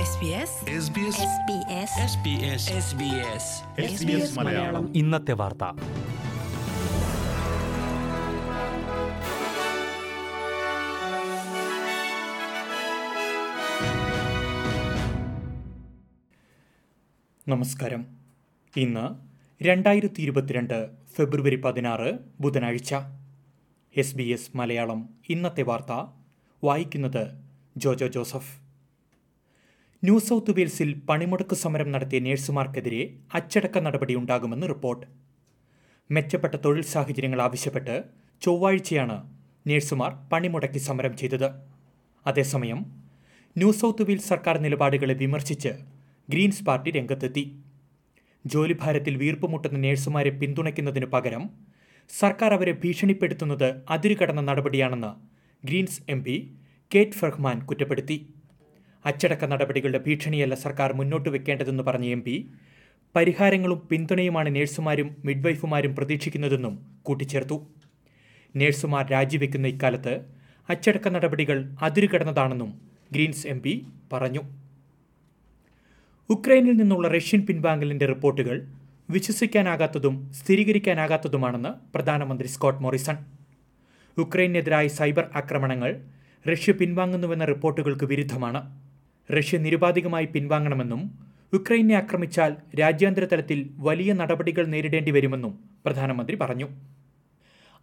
SBS SBS SBS Malayalam. ഇന്നത്തെ വാർത്ത. നമസ്കാരം. ഇന്ന് രണ്ടായിരത്തി ഇരുപത്തിരണ്ട് ഫെബ്രുവരി പതിനാറ് ബുധനാഴ്ച. S B S Malayalam. ഇന്നത്തെ വാർത്ത വായിക്കുന്നത് ജോജോ ജോസഫ്. ന്യൂ സൗത്ത് വെയിൽസിൽ പണിമുടക്ക് സമരം നടത്തിയ നഴ്സുമാർക്കെതിരെ അച്ചടക്ക നടപടി നടപടിയുണ്ടാകുമെന്ന് റിപ്പോർട്ട്. മെച്ചപ്പെട്ട തൊഴിൽ സാഹചര്യങ്ങൾ ആവശ്യപ്പെട്ട് ചൊവ്വാഴ്ചയാണ് നഴ്സുമാർ പണിമുടക്കി സമരം ചെയ്തത്. അതേസമയം ന്യൂ സൗത്ത് വെയിൽസ് സർക്കാർ നിലപാടുകളെ വിമർശിച്ച് ഗ്രീൻസ് പാർട്ടി രംഗത്തെത്തി. ജോലിഭാരത്തിൽ വീർപ്പുമുട്ടുന്ന നഴ്സുമാരെ പിന്തുണയ്ക്കുന്നതിനു പകരം സർക്കാർ അവരെ ഭീഷണിപ്പെടുത്തുന്നത് അതിരുകടന്ന നടപടിയാണെന്ന് Greens M P Kate Faehrmann കുറ്റപ്പെടുത്തി. അച്ചടക്ക നടപടികളുടെ ഭീഷണിയല്ല സർക്കാർ മുന്നോട്ട് വെക്കേണ്ടതെന്ന് പറഞ്ഞ എം പി പരിഹാരങ്ങളും പിന്തുണയുമാണ് നഴ്സുമാരും മിഡ്വൈഫുമാരും പ്രതീക്ഷിക്കുന്നതെന്നും കൂട്ടിച്ചേർത്തു. നഴ്സുമാർ രാജിവെക്കുന്ന ഇക്കാലത്ത് അച്ചടക്ക നടപടികൾ അതിരുകടന്നതാണെന്നും ഗ്രീൻസ് എം പി പറഞ്ഞു. ഉക്രൈനിൽ നിന്നുള്ള റഷ്യൻ പിൻവാങ്ങലിന്റെ റിപ്പോർട്ടുകൾ വിശ്വസിക്കാനാകാത്തതും സ്ഥിരീകരിക്കാനാകാത്തതുമാണെന്ന് പ്രധാനമന്ത്രി സ്കോട്ട് മോറിസൺ. ഉക്രൈനെതിരായ സൈബർ ആക്രമണങ്ങൾ റഷ്യ പിൻവാങ്ങുന്നുവെന്ന റിപ്പോർട്ടുകൾക്ക് വിരുദ്ധമാണ്. റഷ്യ നിരുപാധികമായി പിൻവാങ്ങണമെന്നും ഉക്രൈനെ ആക്രമിച്ചാൽ രാജ്യാന്തര തലത്തിൽ വലിയ നടപടികൾ നേരിടേണ്ടി വരുമെന്നും പ്രധാനമന്ത്രി പറഞ്ഞു.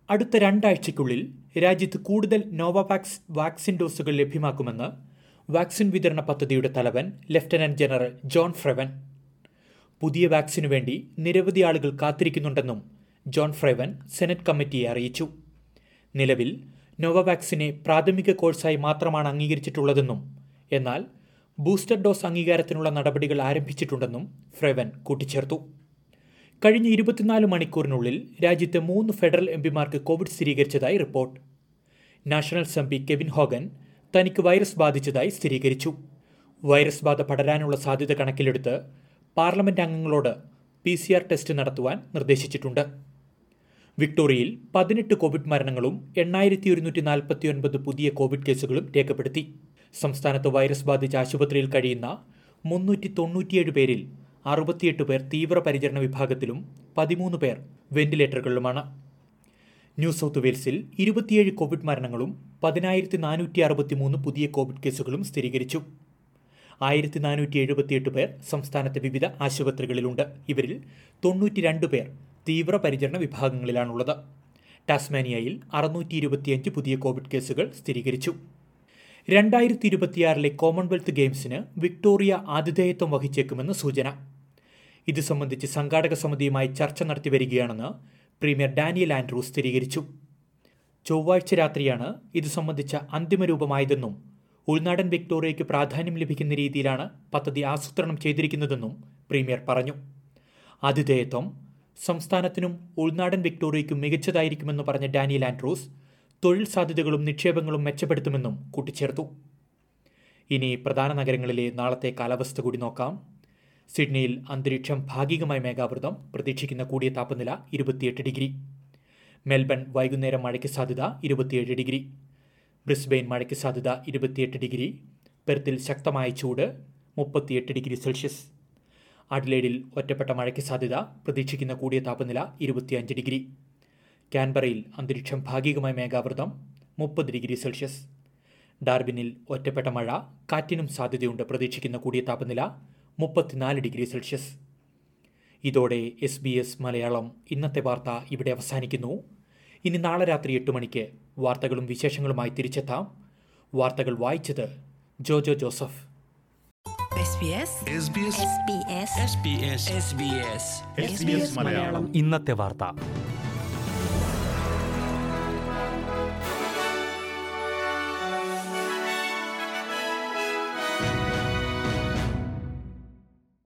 അടുത്ത രണ്ടാഴ്ചയ്ക്കുള്ളിൽ രാജ്യത്ത് കൂടുതൽ നോവാവാക്സ് വാക്സിൻ ഡോസുകൾ ലഭ്യമാക്കുമെന്ന് വാക്സിൻ വിതരണ പദ്ധതിയുടെ തലവൻ ലഫ്റ്റനന്റ് ജനറൽ ജോൺ ഫ്രെവൻ. പുതിയ വാക്സിനു വേണ്ടി നിരവധി ആളുകൾ കാത്തിരിക്കുന്നുണ്ടെന്നും ജോൺ ഫ്രെവൻ സെനറ്റ് കമ്മിറ്റിയെ അറിയിച്ചു. നിലവിൽ നോവാവാക്സിനെ പ്രാഥമിക കോഴ്സായി മാത്രമാണ് അംഗീകരിച്ചിട്ടുള്ളതെന്നും എന്നാൽ ബൂസ്റ്റർ ഡോസ് അംഗീകാരത്തിനുള്ള നടപടികൾ ആരംഭിച്ചിട്ടുണ്ടെന്നും ഫ്രെവൻ കൂട്ടിച്ചേർത്തു. കഴിഞ്ഞ ഇരുപത്തിനാല് മണിക്കൂറിനുള്ളിൽ രാജ്യത്തെ മൂന്ന് ഫെഡറൽ എംപിമാർക്ക് കോവിഡ് സ്ഥിരീകരിച്ചതായി report. National MP Kevin Hogan തനിക്ക് വൈറസ് ബാധിച്ചതായി സ്ഥിരീകരിച്ചു. വൈറസ് ബാധ പടരാനുള്ള സാധ്യത കണക്കിലെടുത്ത് പാർലമെന്റ് അംഗങ്ങളോട് പി സി ആർ ടെസ്റ്റ് നടത്തുവാൻ നിർദ്ദേശിച്ചിട്ടുണ്ട്. വിക്ടോറിയയിൽ പതിനെട്ട് കോവിഡ് മരണങ്ങളും എണ്ണായിരത്തി ഒരുന്നൂറ്റി നാൽപ്പത്തി ഒൻപത് പുതിയ കോവിഡ് കേസുകളും രേഖപ്പെടുത്തി. സംസ്ഥാനത്ത് വൈറസ് ബാധിച്ച് ആശുപത്രിയിൽ കഴിയുന്ന മുന്നൂറ്റി തൊണ്ണൂറ്റിയേഴ് പേരിൽ അറുപത്തിയെട്ട് പേർ തീവ്രപരിചരണ വിഭാഗത്തിലും പതിമൂന്ന് പേർ വെന്റിലേറ്ററുകളിലുമാണ്. ന്യൂ സൗത്ത് വെയിൽസിൽ ഇരുപത്തിയേഴ് കോവിഡ് മരണങ്ങളും പതിനായിരത്തി നാനൂറ്റി അറുപത്തിമൂന്ന് പുതിയ കോവിഡ് കേസുകളും സ്ഥിരീകരിച്ചു. ആയിരത്തി നാനൂറ്റി എഴുപത്തിയെട്ട് പേർ സംസ്ഥാനത്തെ വിവിധ ആശുപത്രികളിലുണ്ട്. ഇവരിൽ തൊണ്ണൂറ്റി രണ്ട് പേർ തീവ്രപരിചരണ വിഭാഗങ്ങളിലാണുള്ളത്. ടാസ്മാനിയയിൽ അറുന്നൂറ്റി ഇരുപത്തിയഞ്ച് പുതിയ കോവിഡ് കേസുകൾ സ്ഥിരീകരിച്ചു. രണ്ടായിരത്തി ഇരുപത്തിയാറിലെ കോമൺവെൽത്ത് ഗെയിംസിന് വിക്ടോറിയ ആതിഥേയത്വം വഹിച്ചേക്കുമെന്ന് സൂചന. ഇത് സംബന്ധിച്ച് സംഘാടക സമിതിയുമായി ചർച്ച നടത്തി വരികയാണെന്ന് പ്രീമിയർ ഡാനിയൽ ആൻഡ്രൂസ് സ്ഥിരീകരിച്ചു. ചൊവ്വാഴ്ച രാത്രിയാണ് ഇത് സംബന്ധിച്ച അന്തിമ രൂപമായതെന്നും ഉൾനാടൻ വിക്ടോറിയയ്ക്ക് പ്രാധാന്യം ലഭിക്കുന്ന രീതിയിലാണ് പദ്ധതി ആസൂത്രണം ചെയ്തിരിക്കുന്നതെന്നും പ്രീമിയർ പറഞ്ഞു. ആതിഥേയത്വം സംസ്ഥാനത്തിനും ഉൾനാടൻ വിക്ടോറിയയ്ക്കും മികച്ചതായിരിക്കുമെന്ന് പറഞ്ഞ ഡാനിയൽ ആൻഡ്രൂസ് തൊഴിൽ സാധ്യതകളും നിക്ഷേപങ്ങളും മെച്ചപ്പെടുത്തുമെന്നും കൂട്ടിച്ചേർത്തു. ഇനി പ്രധാന നഗരങ്ങളിലെ നാളത്തെ കാലാവസ്ഥ കൂടി നോക്കാം. സിഡ്നിയിൽ അന്തരീക്ഷം ഭാഗികമായി മേഘാവൃതം പ്രതീക്ഷിക്കുന്ന കൂടിയ താപനില ഇരുപത്തിയെട്ട് ഡിഗ്രി. മെൽബൺ വൈകുന്നേരം മഴയ്ക്ക് സാധ്യത ഇരുപത്തിയേഴ് ഡിഗ്രി. ബ്രിസ്ബെയിൻ മഴയ്ക്ക് സാധ്യത ഇരുപത്തിയെട്ട് ഡിഗ്രി. പെർത്തിൽ ശക്തമായ ചൂട് മുപ്പത്തിയെട്ട് ഡിഗ്രി സെൽഷ്യസ്. അഡ്ലേഡിൽ ഒറ്റപ്പെട്ട മഴയ്ക്ക് സാധ്യത പ്രതീക്ഷിക്കുന്ന കൂടിയ താപനില ഇരുപത്തിയഞ്ച് ഡിഗ്രി. കാൻബറയിൽ അന്തരീക്ഷം ഭാഗികമായി മേഘാവൃതം മുപ്പത് ഡിഗ്രി സെൽഷ്യസ്. ഡാർബിനിൽ ഒറ്റപ്പെട്ട മഴ കാറ്റിനും സാധ്യതയുണ്ട് പ്രതീക്ഷിക്കുന്ന കൂടിയ താപനില മുപ്പത്തിനാല് ഡിഗ്രി സെൽഷ്യസ്. ഇതോടെ എസ് ബി എസ് മലയാളം ഇന്നത്തെ വാർത്ത ഇവിടെ അവസാനിക്കുന്നു. ഇനി നാളെ രാത്രി എട്ട് മണിക്ക് വാർത്തകളും വിശേഷങ്ങളുമായി തിരിച്ചെത്താം. വാർത്തകൾ വായിച്ചത് Jojo Joseph. SBS SBS SBS Malayalam. ഇന്നത്തെ വാർത്ത.